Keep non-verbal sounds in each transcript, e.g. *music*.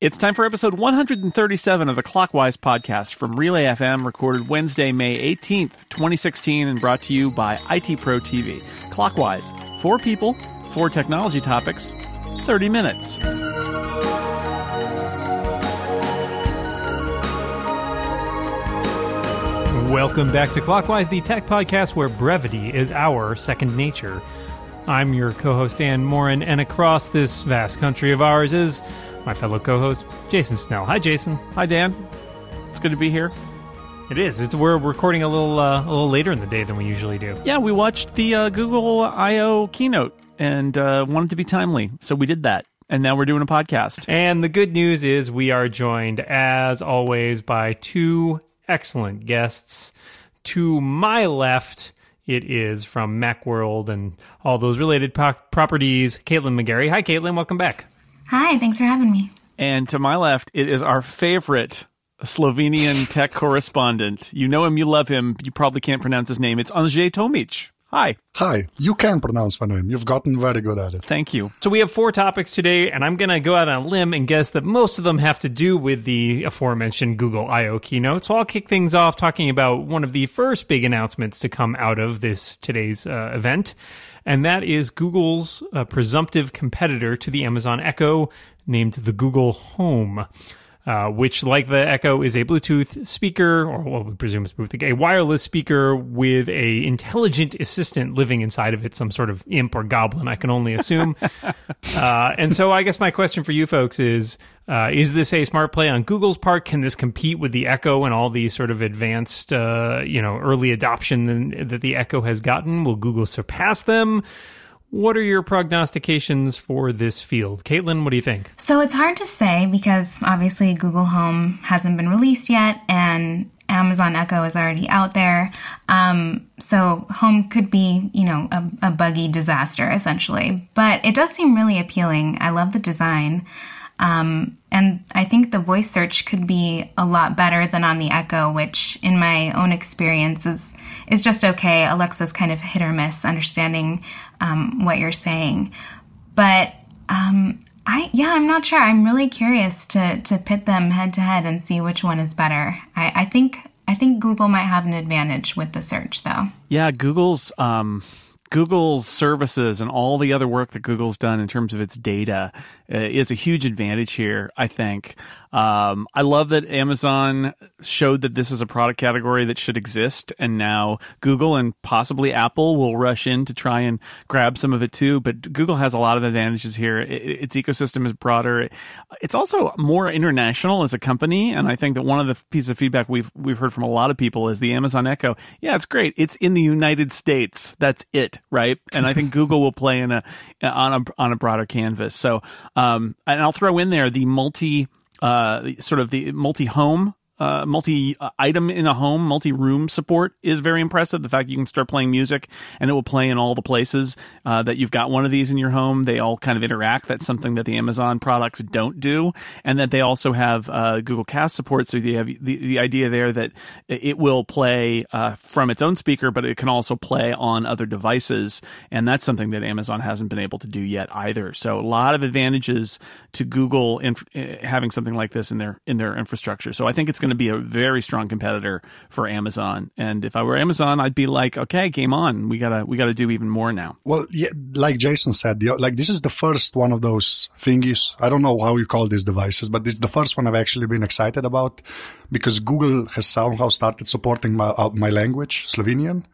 It's time for episode 137 of the Clockwise podcast from Relay FM, recorded Wednesday, May 18th, 2016, and brought to you by IT Pro TV. Clockwise, four people, four technology topics, 30 minutes. Welcome back to Clockwise, the tech podcast where brevity is our second nature. I'm your co host, Dan Moren, and across this vast country of ours is my fellow co host, Jason Snell. Hi, Jason. Hi, Dan. It's good to be here. It is. It's we're recording a little uh, a little later in the day than we usually do. Yeah, we watched the uh, Google I/O keynote and uh, wanted to be timely, so we did that. And now we're doing a podcast. And the good news is we are joined, as always, by two excellent guests. To my left, it is from Macworld and all those related po- properties, Caitlin McGarry. Hi, Caitlin. Welcome back. Hi, thanks for having me. And to my left, it is our favorite Slovenian tech correspondent. You know him, you love him. You probably can't pronounce his name. It's Anže Tomic. Hi. Hi. You can pronounce my name. You've gotten very good at it. Thank you. So we have four topics today, and I'm going to go out on a limb and guess that most of them have to do with the aforementioned Google I/O keynote. So I'll kick things off talking about one of the first big announcements to come out of this today's uh, event, and that is Google's uh, presumptive competitor to the Amazon Echo, named the Google Home uh, which, like the Echo, is a Bluetooth speaker, or well, we presume it's Bluetooth, a wireless speaker with a intelligent assistant living inside of it, some sort of imp or goblin, I can only assume. *laughs* uh, and so, I guess my question for you folks is: uh, Is this a smart play on Google's part? Can this compete with the Echo and all the sort of advanced, uh, you know, early adoption that the Echo has gotten? Will Google surpass them? What are your prognostications for this field? Caitlin, what do you think? So it's hard to say because obviously Google Home hasn't been released yet and Amazon Echo is already out there. Um, so home could be, you know, a, a buggy disaster essentially. But it does seem really appealing. I love the design. Um, and I think the voice search could be a lot better than on the Echo, which in my own experience is, is just okay. Alexa's kind of hit or miss understanding um, what you're saying. But um, I, yeah, I'm not sure. I'm really curious to, to pit them head to head and see which one is better. I, I think I think Google might have an advantage with the search, though. Yeah, Google's um, Google's services and all the other work that Google's done in terms of its data uh, is a huge advantage here, I think. Um, I love that Amazon showed that this is a product category that should exist, and now Google and possibly Apple will rush in to try and grab some of it too. But Google has a lot of advantages here. It, its ecosystem is broader. It's also more international as a company, and I think that one of the pieces of feedback we've we've heard from a lot of people is the Amazon Echo. Yeah, it's great. It's in the United States. That's it, right? And I think *laughs* Google will play in a on a on a broader canvas. So, um, and I'll throw in there the multi uh, sort of the multi home uh, multi item in a home, multi room support is very impressive. The fact you can start playing music and it will play in all the places uh, that you've got one of these in your home. They all kind of interact. That's something that the Amazon products don't do, and that they also have uh, Google Cast support. So you have the, the idea there that it will play uh, from its own speaker, but it can also play on other devices, and that's something that Amazon hasn't been able to do yet either. So a lot of advantages to Google inf- eh, having something like this in their in their infrastructure. So I think it's going to be a very strong competitor for Amazon. And if I were Amazon, I'd be like, okay, game on. We gotta we gotta do even more now. Well, yeah, like Jason said, like this is the first one of those thingies. I don't know how you call these devices, but is the first one I've actually been excited about because Google has somehow started supporting my uh, my language, Slovenian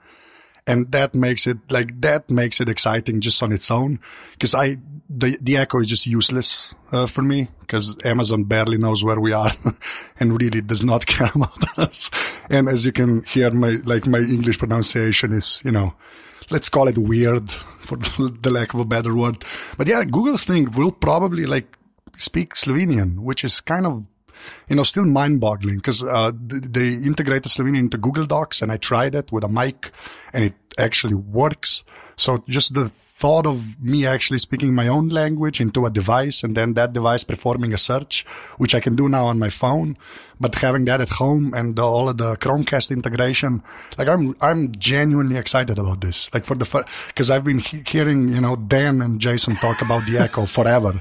and that makes it like that makes it exciting just on its own. Because i the the echo is just useless uh, for me because amazon barely knows where we are *laughs* and really does not *laughs* care about us. And as you can hear my like my english pronunciation is you know let's call it weird *laughs* for the lack of a better word. But yeah google's thing will probably like speak slovenian which is kind of you know, still mind boggling because uh, they integrated Slovenian into Google Docs and I tried it with a mic and it actually works. So just the thought of me actually speaking my own language into a device and then that device performing a search, which I can do now on my phone. But having that at home and the, all of the Chromecast integration, like I'm, I'm genuinely excited about this. Like for the, first, because I've been he- hearing, you know, Dan and Jason talk about the Echo *laughs* forever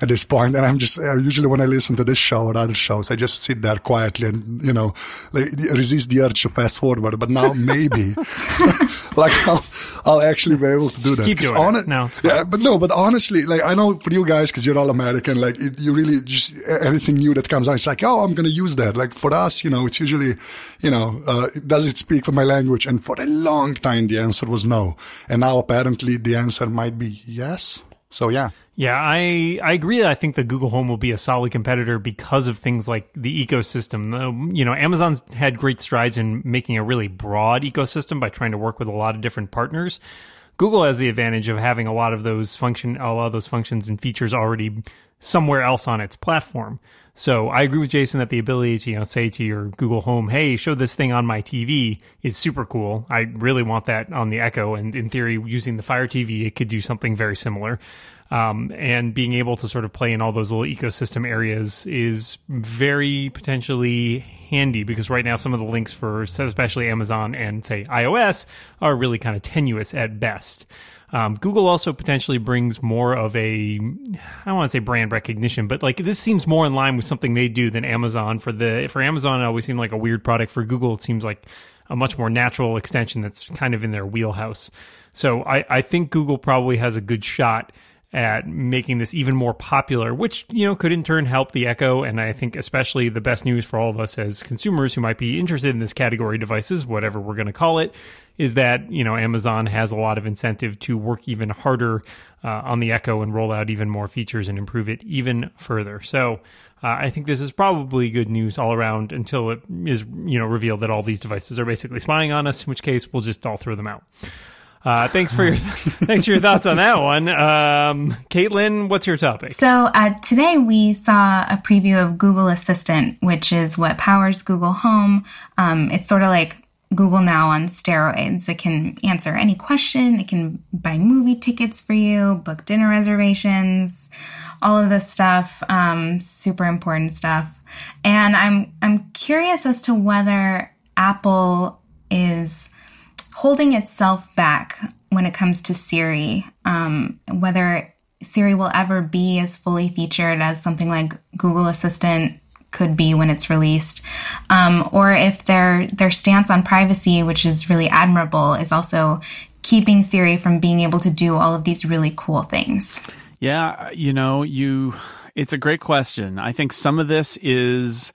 at this point. and I'm just uh, usually when I listen to this show or other shows, I just sit there quietly and you know, like, resist the urge to fast forward. But now maybe, *laughs* like I'll, I'll, actually be able to do just that. Keep on it. No, yeah, but no, but honestly, like I know for you guys because you're all American, like it, you really just anything new that comes out, it's like, oh, I'm gonna use that. Like for us, you know, it's usually, you know, uh, does it speak for my language? And for a long time, the answer was no, and now apparently the answer might be yes. So yeah. Yeah, I I agree. I think that Google Home will be a solid competitor because of things like the ecosystem. You know, Amazon's had great strides in making a really broad ecosystem by trying to work with a lot of different partners. Google has the advantage of having a lot of those function, a lot of those functions and features already somewhere else on its platform. So I agree with Jason that the ability to, you know, say to your Google Home, "Hey, show this thing on my TV," is super cool. I really want that on the Echo, and in theory, using the Fire TV, it could do something very similar. Um, and being able to sort of play in all those little ecosystem areas is very potentially handy because right now some of the links for especially Amazon and say iOS are really kind of tenuous at best. Um, Google also potentially brings more of a, I don't want to say brand recognition, but like this seems more in line with something they do than Amazon. For the for Amazon, it always seemed like a weird product. For Google, it seems like a much more natural extension that's kind of in their wheelhouse. So I, I think Google probably has a good shot at making this even more popular, which, you know, could in turn help the Echo. And I think especially the best news for all of us as consumers who might be interested in this category devices, whatever we're going to call it, is that, you know, Amazon has a lot of incentive to work even harder uh, on the Echo and roll out even more features and improve it even further. So, uh, I think this is probably good news all around until it is, you know, revealed that all these devices are basically spying on us, in which case we'll just all throw them out. Uh, thanks for your *laughs* thanks for your thoughts on that one, um, Caitlin. What's your topic? So uh, today we saw a preview of Google Assistant, which is what powers Google Home. Um, it's sort of like Google Now on steroids. It can answer any question. It can buy movie tickets for you, book dinner reservations, all of this stuff. Um, super important stuff. And I'm I'm curious as to whether Apple is holding itself back when it comes to Siri, um, whether Siri will ever be as fully featured as something like Google Assistant could be when it's released, um, or if their their stance on privacy, which is really admirable, is also keeping Siri from being able to do all of these really cool things. Yeah, you know, you it's a great question. I think some of this is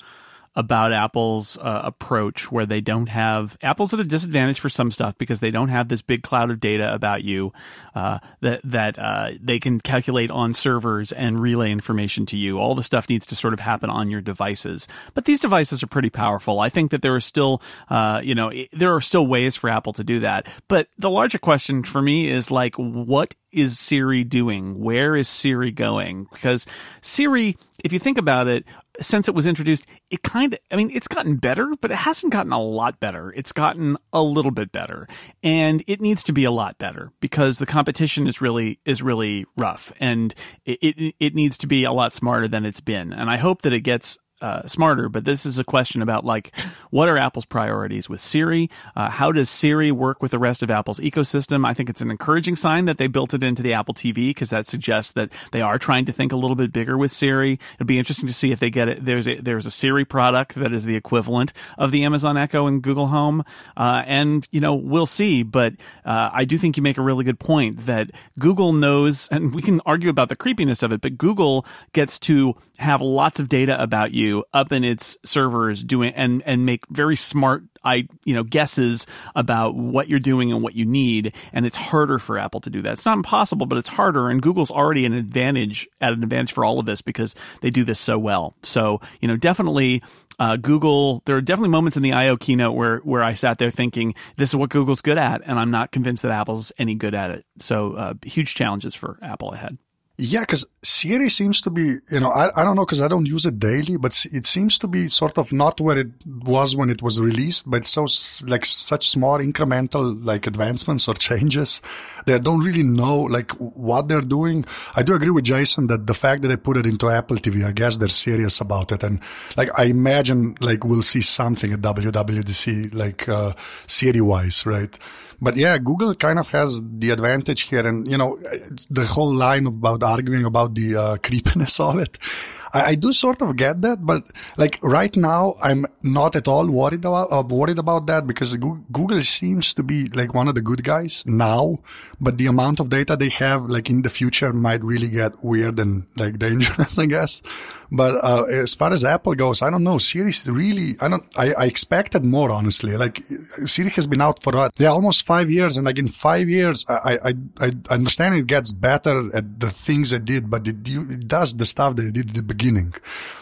about Apple's uh, approach where they don't have Apple's at a disadvantage for some stuff because they don't have this big cloud of data about you uh, that that uh, they can calculate on servers and relay information to you. All the stuff needs to sort of happen on your devices, but these devices are pretty powerful. I think that there are still uh, you know there are still ways for Apple to do that. But the larger question for me is like what is Siri doing? Where is Siri going? Because Siri, if you think about it, since it was introduced, it kind of, I mean, it's gotten better, but it hasn't gotten a lot better. It's gotten a little bit better and it needs to be a lot better because the competition is really, is really rough and it, it, it needs to be a lot smarter than it's been. And I hope that it gets uh, smarter, but this is a question about like what are Apple's priorities with Siri? Uh, how does Siri work with the rest of Apple's ecosystem? I think it's an encouraging sign that they built it into the Apple TV because that suggests that they are trying to think a little bit bigger with Siri. It'd be interesting to see if they get it. There's a, there's a Siri product that is the equivalent of the Amazon Echo and Google Home, uh, and you know we'll see. But uh, I do think you make a really good point that Google knows, and we can argue about the creepiness of it, but Google gets to have lots of data about you up in its servers doing and and make very smart I you know guesses about what you're doing and what you need and it's harder for Apple to do that. It's not impossible but it's harder and Google's already an advantage at an advantage for all of this because they do this so well. So, you know, definitely uh, Google, there are definitely moments in the I/O keynote where where I sat there thinking, "This is what Google's good at," and I'm not convinced that Apple's any good at it. So, uh, huge challenges for Apple ahead. Yeah, because Siri seems to be, you know, I, I don't know because I don't use it daily, but it seems to be sort of not where it was when it was released, but so like such small incremental like advancements or changes. They don't really know like what they're doing. I do agree with Jason that the fact that they put it into Apple TV, I guess they're serious about it. And like, I imagine like we'll see something at WWDC, like, uh, Siri wise, right? But yeah, Google kind of has the advantage here. And, you know, the whole line about arguing about the uh, *laughs* creepiness of it. I, do sort of get that, but like right now, I'm not at all worried about uh, worried about that because Google seems to be like one of the good guys now, but the amount of data they have, like in the future, might really get weird and like *laughs* dangerous, I guess. But uh, as far as Apple goes, I don't know. Siri really, I don't. I, I expected more honestly. Like Siri has been out for uh, yeah almost five years, and like in five years, I I, I understand it gets better at the things it did, but it, it does the stuff that it did at the beginning.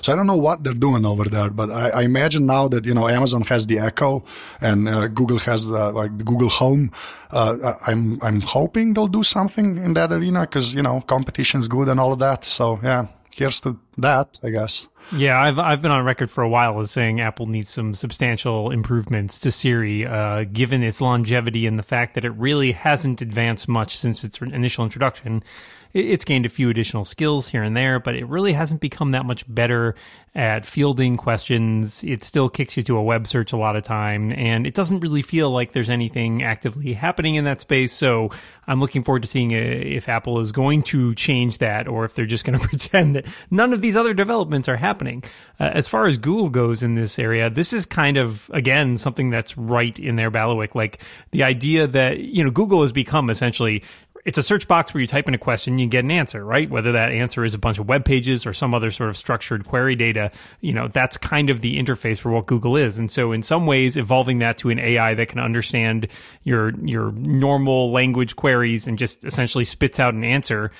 So I don't know what they're doing over there, but I, I imagine now that you know Amazon has the Echo and uh, Google has the like the Google Home. Uh, I'm I'm hoping they'll do something in that arena because you know competition's good and all of that. So yeah here's to that, I guess. Yeah, I've I've been on record for a while as saying Apple needs some substantial improvements to Siri, uh, given its longevity and the fact that it really hasn't advanced much since its initial introduction it's gained a few additional skills here and there, but it really hasn't become that much better at fielding questions. It still kicks you to a web search a lot of time, and it doesn't really feel like there's anything actively happening in that space. So I'm looking forward to seeing if Apple is going to change that, or if they're just going *laughs* to pretend that none of these other developments are happening. Uh, as far as Google goes in this area, this is kind of again something that's right in their bailiwick. Like the idea that you know Google has become essentially it's a search box where you type in a question, you get an answer, right? Whether that answer is a bunch of web pages or some other sort of structured query data, you know, that's kind of the interface for what Google is. And so in some ways, evolving that to an AI that can understand your, your normal language queries and just essentially spits out an answer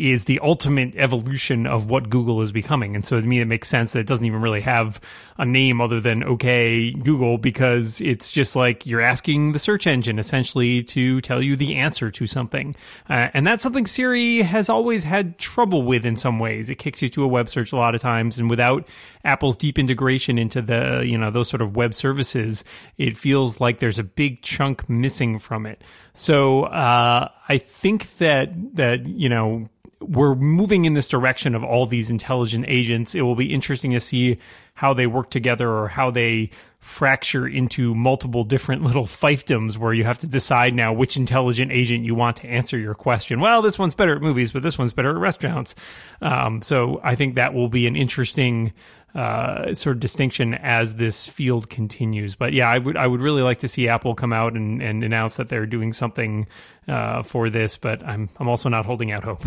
is the ultimate evolution of what Google is becoming. And so to me, it makes sense that it doesn't even really have a name other than OK Google because it's just like you're asking the search engine essentially to tell you the answer to something. Uh, and that's something Siri has always had trouble with in some ways. It kicks you to a web search a lot of times. And without Apple's deep integration into the, you know, those sort of web services, it feels like there's a big chunk missing from it. So, uh, I think that, that, you know, we're moving in this direction of all these intelligent agents. It will be interesting to see how they work together or how they fracture into multiple different little fiefdoms where you have to decide now which intelligent agent you want to answer your question. Well, this one's better at movies, but this one's better at restaurants. Um, so I think that will be an interesting uh, sort of distinction as this field continues. But yeah, I would I would really like to see Apple come out and, and announce that they're doing something uh, for this. But I'm I'm also not holding out hope.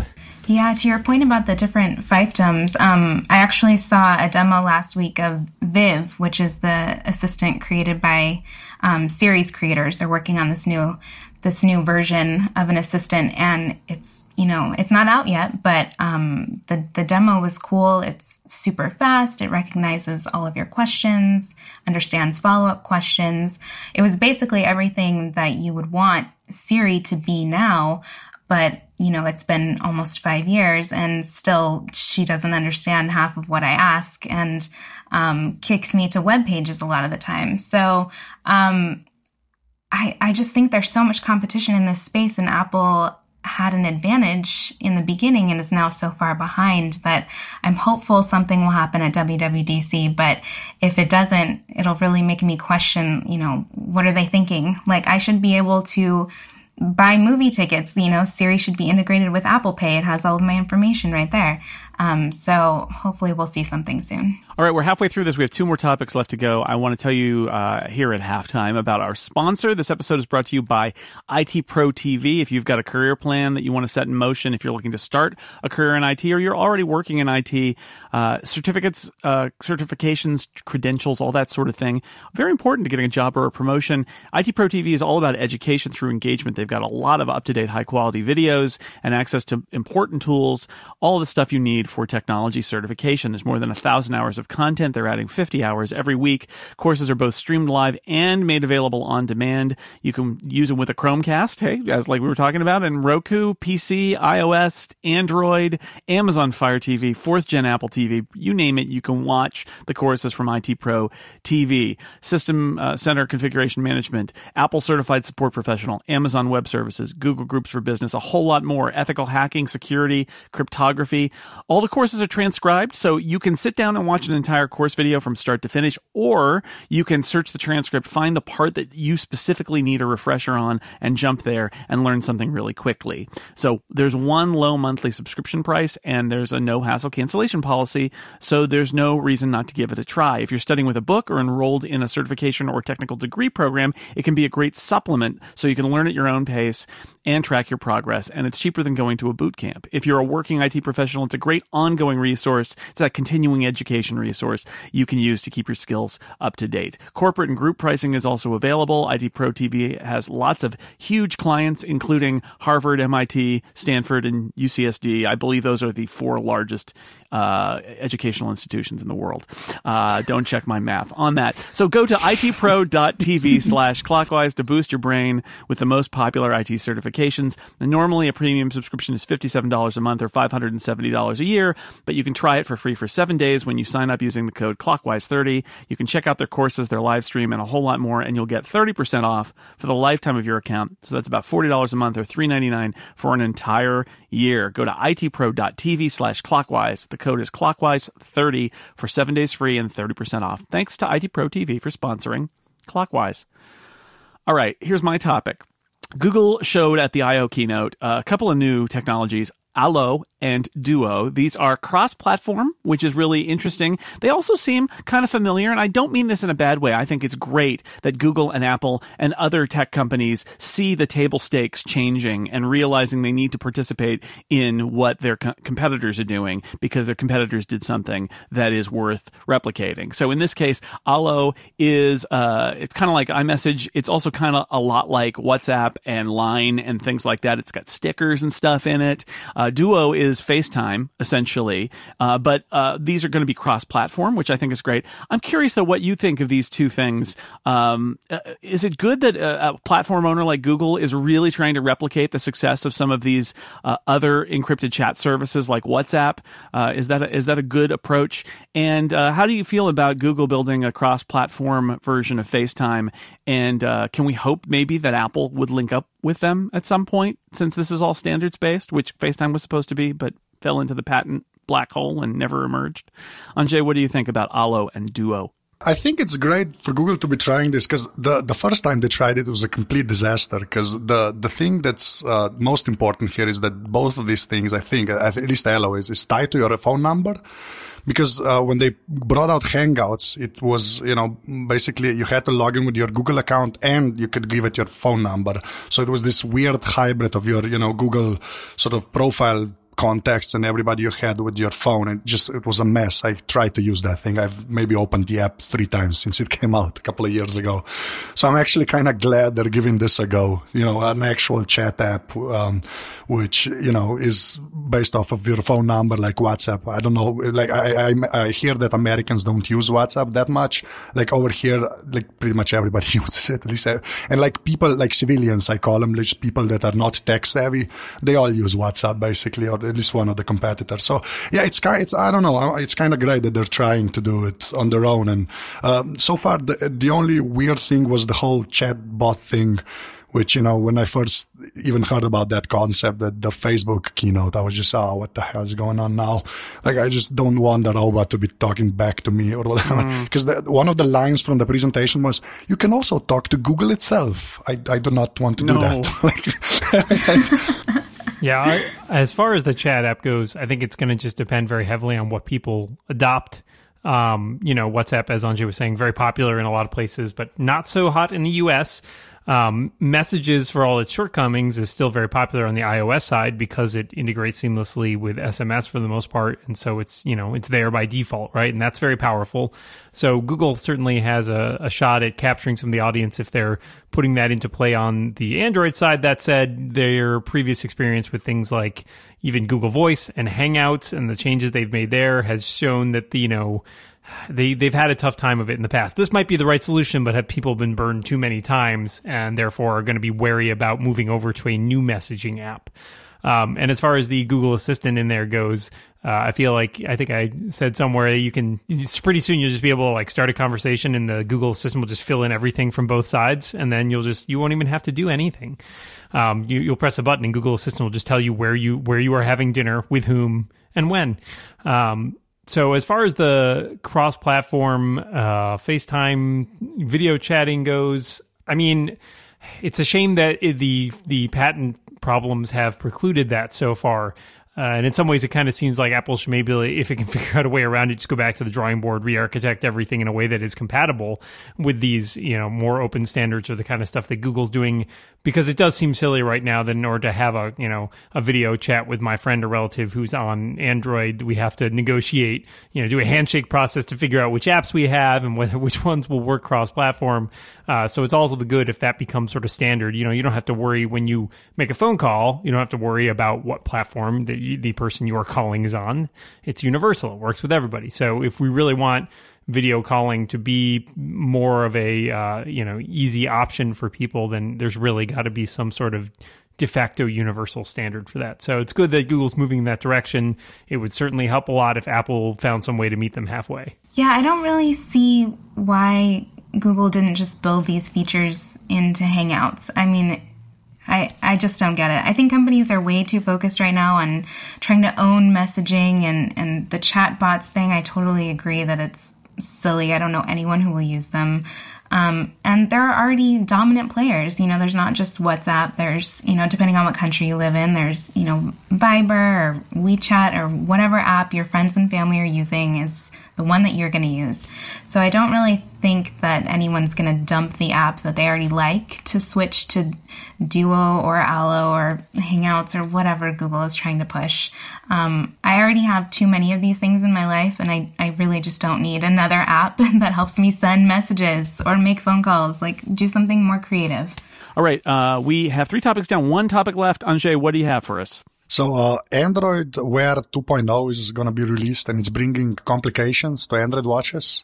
Yeah, to your point about the different fiefdoms, um, I actually saw a demo last week of Viv, which is the assistant created by um, Siri's creators. They're working on this new this new version of an assistant and it's you know it's not out yet but um, the the demo was cool. It's super fast. It recognizes all of your questions understands follow-up questions. It was basically everything that you would want siri to be now but you know it's been almost five years and still she doesn't understand half of what i ask and um, kicks me to web pages a lot of the time. So um, I, I just think there's so much competition in this space, and Apple had an advantage in the beginning and is now so far behind that I'm hopeful something will happen at WWDC. But if it doesn't, it'll really make me question, you know, what are they thinking? Like, I should be able to buy movie tickets. You know, Siri should be integrated with Apple Pay. It has all of my information right there. Um, so hopefully we'll see something soon. All right, we're halfway through this. We have two more topics left to go. I want to tell you uh, here at halftime about our sponsor. This episode is brought to you by IT Pro TV. If you've got a career plan that you want to set in motion, if you're looking to start a career in IT or you're already working in IT, uh, certificates, uh, certifications, credentials, all that sort of thing, very important to getting a job or a promotion. IT Pro TV is all about education through engagement. They've got a lot of up to date, high quality videos and access to important tools, all the stuff you need need for technology certification. There's more than a thousand hours of content. They're adding 50 hours every week. Courses are both streamed live and made available on demand. You can use them with a Chromecast, hey, as like we were talking about, and Roku, PC, iOS, Android, Amazon Fire TV, fourth gen Apple TV, you name it, you can watch the courses from IT Pro TV. System uh, Center Configuration Management, Apple Certified Support Professional, Amazon Web Services, Google Groups for Business, a whole lot more. Ethical hacking, security, cryptography. All the courses are transcribed, so you can sit down and watch an entire course video from start to finish, or you can search the transcript, find the part that you specifically need a refresher on, and jump there and learn something really quickly. So there's one low monthly subscription price, and there's a no hassle cancellation policy, so there's no reason not to give it a try. If you're studying with a book or enrolled in a certification or technical degree program, it can be a great supplement so you can learn at your own pace and track your progress, and it's cheaper than going to a boot camp. If you're a working IT professional, it's a great ongoing resource. It's that continuing education resource you can use to keep your skills up to date. Corporate and group pricing is also available. IT Pro TV has lots of huge clients, including Harvard, MIT, Stanford, and UCSD. I believe those are the four largest uh, educational institutions in the world. Uh, don't check my math on that. So go to itpro.tv *laughs* slash clockwise to boost your brain with the most popular IT certifications. And normally a premium subscription is $57 a month or $570 a year, but you can try it for free for seven days when you sign up using the code clockwise30. You can check out their courses, their live stream, and a whole lot more, and you'll get 30% off for the lifetime of your account. So that's about $40 a month or $3.99 for an entire year. Go to itpro.tv slash clockwise. The code is clockwise30 for seven days free and 30% off. Thanks to IT Pro TV for sponsoring Clockwise. All right, here's my topic. Google showed at the I/O keynote uh, a couple of new technologies. Allo and Duo. These are cross platform, which is really interesting. They also seem kind of familiar, and I don't mean this in a bad way. I think it's great that Google and Apple and other tech companies see the table stakes changing and realizing they need to participate in what their co- competitors are doing because their competitors did something that is worth replicating. So in this case, Allo is, uh, it's kind of like iMessage. It's also kind of a lot like WhatsApp and Line and things like that. It's got stickers and stuff in it. Uh, Duo is FaceTime essentially, uh, but uh, these are going to be cross-platform, which I think is great. I'm curious though what you think of these two things. Um, uh, is it good that a, a, platform owner like Google is really trying to replicate the success of some of these uh, other encrypted chat services like WhatsApp? Uh, is that a, is that a good approach? And how do you feel about Google building a cross-platform version of FaceTime? And can we hope maybe that Apple would link up with them at some point since this is all standards based, which FaceTime was supposed to be, but fell into the patent black hole and never emerged. Anže, what do you think about Allo and Duo? I think it's great for Google to be trying this because the, the first time they tried it was a complete disaster. Because the, the thing that's uh, most important here is that both of these things, I think, at least Allo is, is tied to your phone number. Because uh, when they brought out Hangouts, it was, you know, basically you had to log in with your Google account and you could give it your phone number. So it was this weird hybrid of your, you know, Google sort of profile contacts and everybody you had with your phone. And just, it was a mess. I tried to use that thing. I've maybe opened the app three times since it *laughs* came out a couple of years ago. So I'm actually kind of glad they're giving this a go. You know, an actual chat app, um, which, you know, is based off of your phone number like WhatsApp. I don't know. Like I, I, I hear that Americans don't use WhatsApp that much. Like over here, like pretty much everybody *laughs* uses it. At least, uh, and like people, like civilians, I call them, like people that are not tech savvy, they all use WhatsApp basically, or at least one of the competitors. So yeah, it's kind, it's I don't know, it's kind of great that they're trying to do it on their own. And um, so far, the the only weird thing was the whole chat bot thing which, you know, when I first even heard about that concept, that the Facebook keynote, I was just, oh, what the hell is going on now? Like, I just don't want the robot to be talking back to me or whatever. *laughs* Because mm. one of the lines from the presentation was, you can also talk to Google itself. I, I do not want to no. do that. *laughs* *laughs* yeah, I, as far as the chat app goes, I think it's going to just depend very heavily on what people adopt. Um, you know, WhatsApp, as Anže was saying, very popular in a lot of places, but not so hot in the US. Um, messages, for all its shortcomings, is still very popular on the iOS side because it integrates seamlessly with SMS for the most part, and so it's you know it's there by default, right? And that's very powerful. So Google certainly has a, a shot at capturing some of the audience if they're putting that into play on the Android side. That said, their previous experience with things like even Google Voice and Hangouts and the changes they've made there has shown that the you know they they've had a tough time of it in the past. This might be the right solution, but have people been burned too many times and therefore are going to be wary about moving over to a new messaging app. Um, and as far as the Google Assistant in there goes, uh, I feel like I think I said somewhere you can pretty soon you'll just be able to like start a conversation and the Google Assistant will just fill in everything from both sides, and then you'll just you won't even have to do anything. Um, you, will press a button and Google Assistant will just tell you where you where you are having dinner with whom and when. Um, so as far as the cross-platform uh, FaceTime video chatting goes, I mean, it's a shame that the the patent problems have precluded that so far. Uh, and in some ways, it kind of seems like Apple should maybe, if it can *laughs* figure out a way around it, just go back to the drawing board, re-architect everything in a way that is compatible with these, you know, more open standards or the kind of stuff that Google's doing. Because it does seem silly right now that in order to have a, you know, a video chat with my friend or relative who's on Android, we have to negotiate, you know, do a handshake process to figure out which apps we have and whether *laughs* which ones will work cross-platform. Uh, so it's also the good if that becomes sort of standard. You know, you don't have to worry when you make a phone call. You don't have to worry about what platform that the person you are calling is on. It's universal. It works with everybody. So if we really want video calling to be more of a uh, you know easy option for people, then there's really got to be some sort of de facto universal standard for that. So it's good that Google's moving in that direction. It would certainly help a lot if Apple found some way to meet them halfway. Yeah, I don't really see why Google didn't just build these features into Hangouts. I mean, I, I just don't get it. I think companies are way too focused right now on trying to own messaging and, and the chat bots thing. I totally agree that it's silly. I don't know anyone who will use them. Um, and there are already dominant players. You know, there's not just WhatsApp. There's, you know, depending on what country you live in, there's, you know, Viber or WeChat or whatever app your friends and family are using is the one that you're going to use. So I don't really think that anyone's going to dump the app that they already like to switch to Duo or Allo or Hangouts or whatever Google is trying to push. Um, I already have too many of these things in my life, and I, I really just don't need another app *laughs* that helps me send messages or make phone calls. Like, do something more creative. All right. Uh, we have three topics down, one topic left. Anže, what do you have for us? So uh, Android Wear 2.0 is going to be released, and it's bringing complications to Android watches.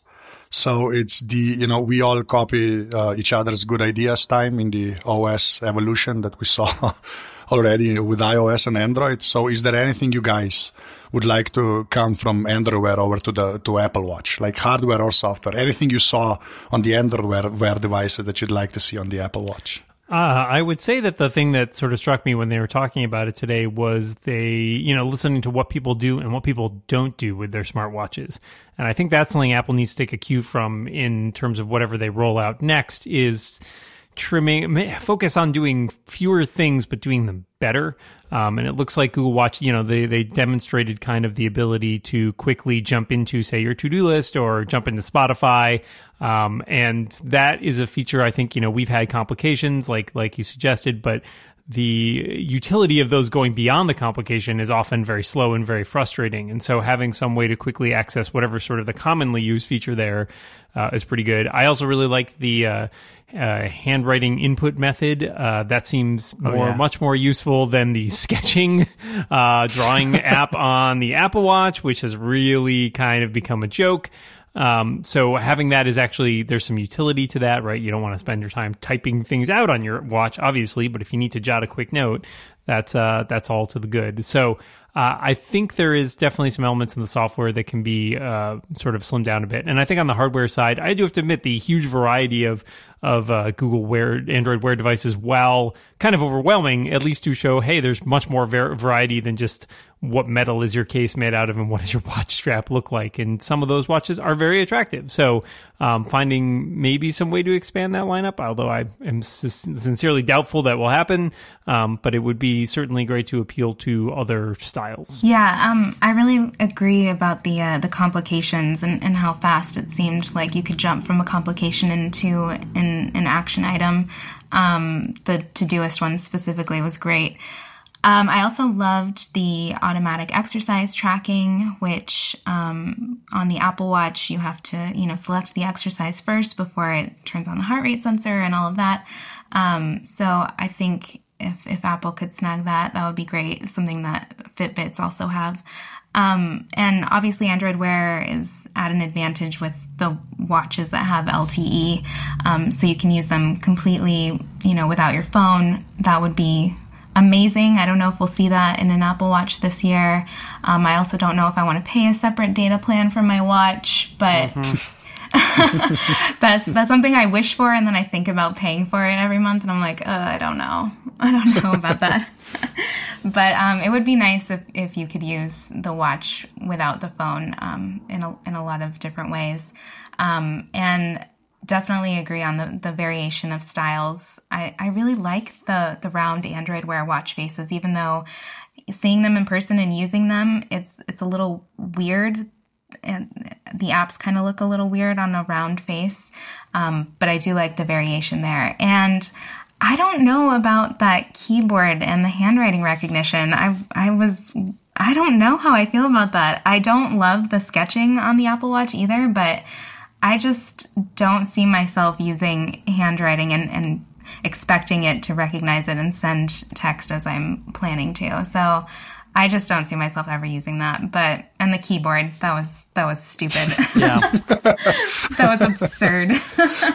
So it's the you know we all copy uh, each other's good ideas time in the OS evolution that we saw *laughs* already with iOS and Android. So is there anything you guys would like to come from Android Wear over to the to Apple Watch, like hardware or software? Anything you saw on the Android Wear, Wear devices that you'd like to see on the Apple Watch? Uh, I would say that the thing that sort of struck me when they were talking about it today was they, you know, listening to what people do and what people don't do with their smartwatches. And I think that's something Apple needs to take a cue from in terms of whatever they roll out next is trimming, focus on doing fewer things, but doing them better. Um, and it looks like Google Watch, you know, they, they demonstrated kind of the ability to quickly jump into, say, your to do list or jump into Spotify. Um, and that is a feature I think, you know, we've had complications like, like you suggested, but the utility of those going beyond the complication is often very slow and very frustrating. And so having some way to quickly access whatever sort of the commonly used feature there uh, is pretty good. I also really like the, uh, uh, handwriting input method. Uh, that seems oh, more, oh, yeah. much more useful than the *laughs* sketching uh, drawing app on the Apple Watch, which has really kind of become a joke. Um, so having that is actually there's some utility to that, right? You don't want to spend your time typing things out on your watch, obviously, but if you need to jot a quick note, that's uh, that's all to the good. So uh, I think there is definitely some elements in the software that can be uh, sort of slimmed down a bit. And I think on the hardware side, I do have to admit the huge variety of of uh, Google Wear Android Wear devices, while kind of overwhelming, at least to show hey, there's much more ver- variety than just what metal is your case made out of and what does your *laughs* watch strap look like. And some of those watches are very attractive. So um, finding maybe some way to expand that lineup, although I am sincerely doubtful that will happen. Um, but it would be certainly great to appeal to other styles. Yeah, um, I really agree about the uh, the complications and, and how fast it seemed like you could jump from a complication into an, an action item. Um, the Todoist one specifically was great. Um, I also loved the automatic exercise tracking, which um, on the Apple Watch you have to, you know, select the exercise first before it turns on the heart rate sensor and all of that. Um, so I think if if Apple could snag that, that would be great. Something that Fitbits also have. Um, and obviously, Android Wear is at an advantage with the watches that have LTE, um, so you can use them completely, you know, without your phone. That would be amazing. I don't know if we'll see that in an Apple Watch this year. Um, I also don't know if I want to pay a separate data plan for my watch, but mm-hmm. *laughs* that's that's something I wish for, and then I think about paying for it every month, and I'm like, uh, I don't know, *laughs* I don't know about that. *laughs* but um, it would be nice if, if you could use the watch without the phone um, in a, in a lot of different ways, um, and definitely agree on the, the variation of styles. I, I really like the, the round Android Wear watch faces, even though seeing them in person and using them, it's it's a little weird. And the apps kind of look a little weird on a round face, um, but I do like the variation there. And I don't know about that keyboard and the handwriting recognition. I I was I don't know how I feel about that. I don't love the sketching on the Apple Watch either, but I just don't see myself using handwriting and, and expecting it to recognize it and send text as I'm planning to. So I just don't see myself ever using that. But and the keyboard, that was that was stupid. Yeah. *laughs* that was absurd.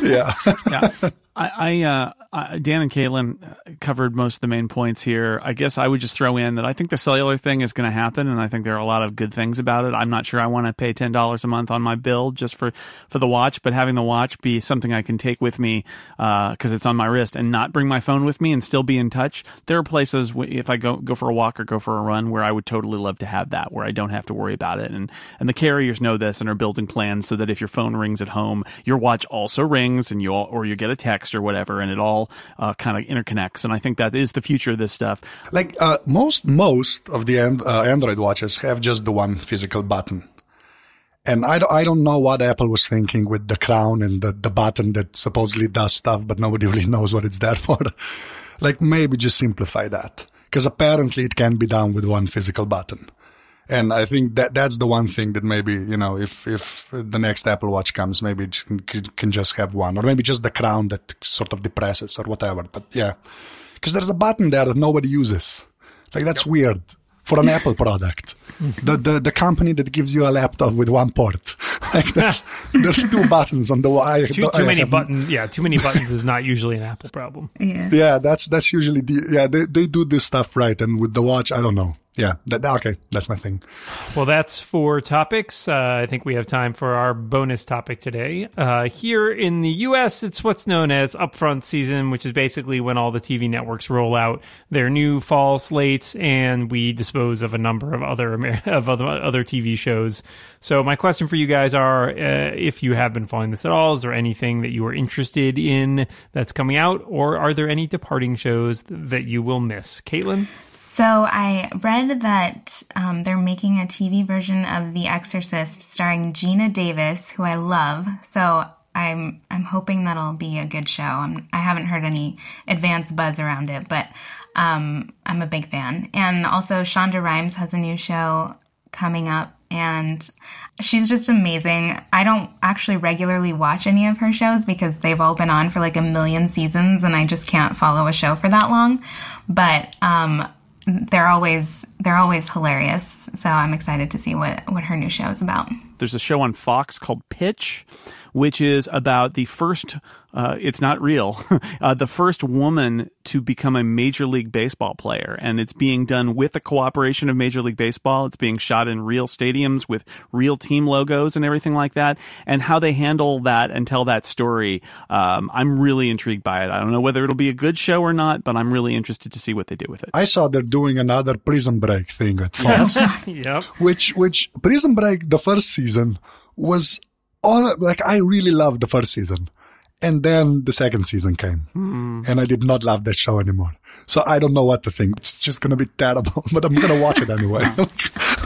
yeah. *laughs* yeah. I, I, uh, I, Dan and Caitlin covered most of the main points here. I guess I would just throw in that I think the cellular thing is going to happen, and I think there are a lot of good things about it. I'm not sure I want to pay ten dollars a month on my bill just for for the watch, but having the watch be something I can take with me because uh, it's on my wrist and not bring my phone with me and still be in touch. There are places if I go go for a walk or go for a run where I would totally love to have that, where I don't have to worry about it. And and the carriers know this and are building plans so that if your phone rings at home, your watch also rings, and you all, or you get a text text or whatever, and it all uh, kind of interconnects. And I think that is the future of this stuff. Like uh, most most of the and, uh, Android watches have just the one physical button. And I don't, I don't know what Apple was thinking with the crown and the, the button that supposedly does stuff, but nobody *laughs* really knows what it's there for. like maybe just simplify that. Because apparently it can be done with one physical button. And I think that that's the one thing that maybe, you know, if, if the next Apple Watch comes, maybe it can, can just have one or maybe just the crown that sort of depresses or whatever. But yeah, because there's a button there that nobody uses. Like that's yep. weird for an Apple product. Mm-hmm. the, the the company that gives you a laptop with one port. *laughs* like there's there's two *laughs* buttons on the I, too, too many buttons. Yeah, too many buttons is not usually an Apple problem. *laughs* Yeah, yeah, that's that's usually the yeah they they do this stuff right, and with the watch, I don't know yeah that, okay that's my thing. Well that's four topics. Uh, i think we have time for our bonus topic today. Uh, here in the us it's what's known as upfront season which is basically when all the tv networks roll out their new fall slates and we dispose of a number of other *laughs* of other, other tv shows. So my question for you guys are uh, if you have been following this at all is there anything that you are interested in that's coming out or are there any departing shows that you will miss? Caitlin so I read that um, they're making a TV version of The Exorcist starring Geena Davis, who I love. So I'm I'm hoping that'll be a good show. I'm, I have not heard any advance buzz around it, but um, I'm a big fan. And also, Shonda Rhimes has a new show coming up, and she's just amazing. I don't actually regularly watch any of her shows because they've all been on for like a million seasons, and I just can't follow a show for that long. But um, they're always they're always hilarious. So I'm excited to see what what her new show is about. There's a show on Fox called Pitch, which is about the first. Uh, it's not real. *laughs* uh, the first woman to become a Major League Baseball player, and it's being done with the cooperation of Major League Baseball. It's being shot in real stadiums with real team logos and everything like that. And how they handle that and tell that story, um, I'm really intrigued by it. I don't know whether it'll be a good show or not, but I'm really interested to see what they do with it. I saw they're doing another Prison Break thing at Fox, *laughs* Yep. which which Prison Break the first season was all like I really loved the first season. And then the second season came, hmm. and I did not love that show anymore. So I don't know what to think. It's just going to be terrible, *laughs* but I'm going to watch it anyway. *laughs*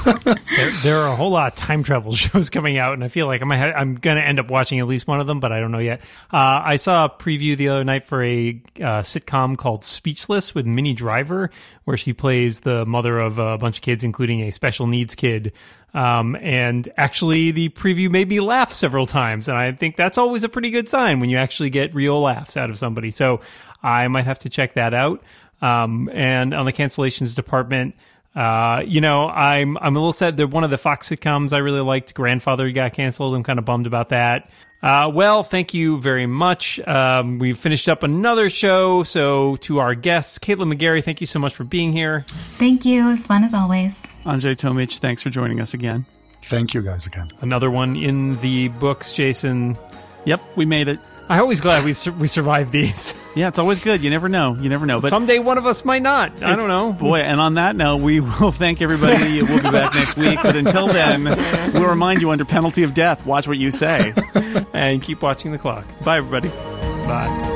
There, there are a whole lot of time travel *laughs* shows coming out, and I feel like I'm going to end up watching at least one of them, but I don't know yet. Uh, I saw a preview the other night for a uh, sitcom called Speechless with Minnie Driver, where she plays the mother of a bunch of kids, including a special needs kid. Um, and actually, the preview made me laugh several times, and I think that's always a pretty good sign when you actually get real laughs out of somebody. So I might have to check that out. Um, and on the cancellations department, uh, you know, I'm I'm a little sad that one of the Fox sitcoms I really liked, Grandfathered, got canceled. I'm kind of bummed about that. Uh, well, thank you very much. Um, we've finished up another show. So to our guests, Caitlin McGarry, thank you so much for being here. Thank you. It was fun as always. Anže Tomić, thanks for joining us again. Thank you guys again. Another one in the books, Jason. Yep, we made it. *laughs* I'm always glad we sur- we survived these. *laughs* Yeah, it's always good. You never know. You never know. But Someday one of us might not. I don't know. Boy, and on that note, we *laughs* will thank everybody. We'll be back next week. But until then, we'll remind you under penalty of death, watch what you say. And keep watching the clock. Bye, everybody. Bye.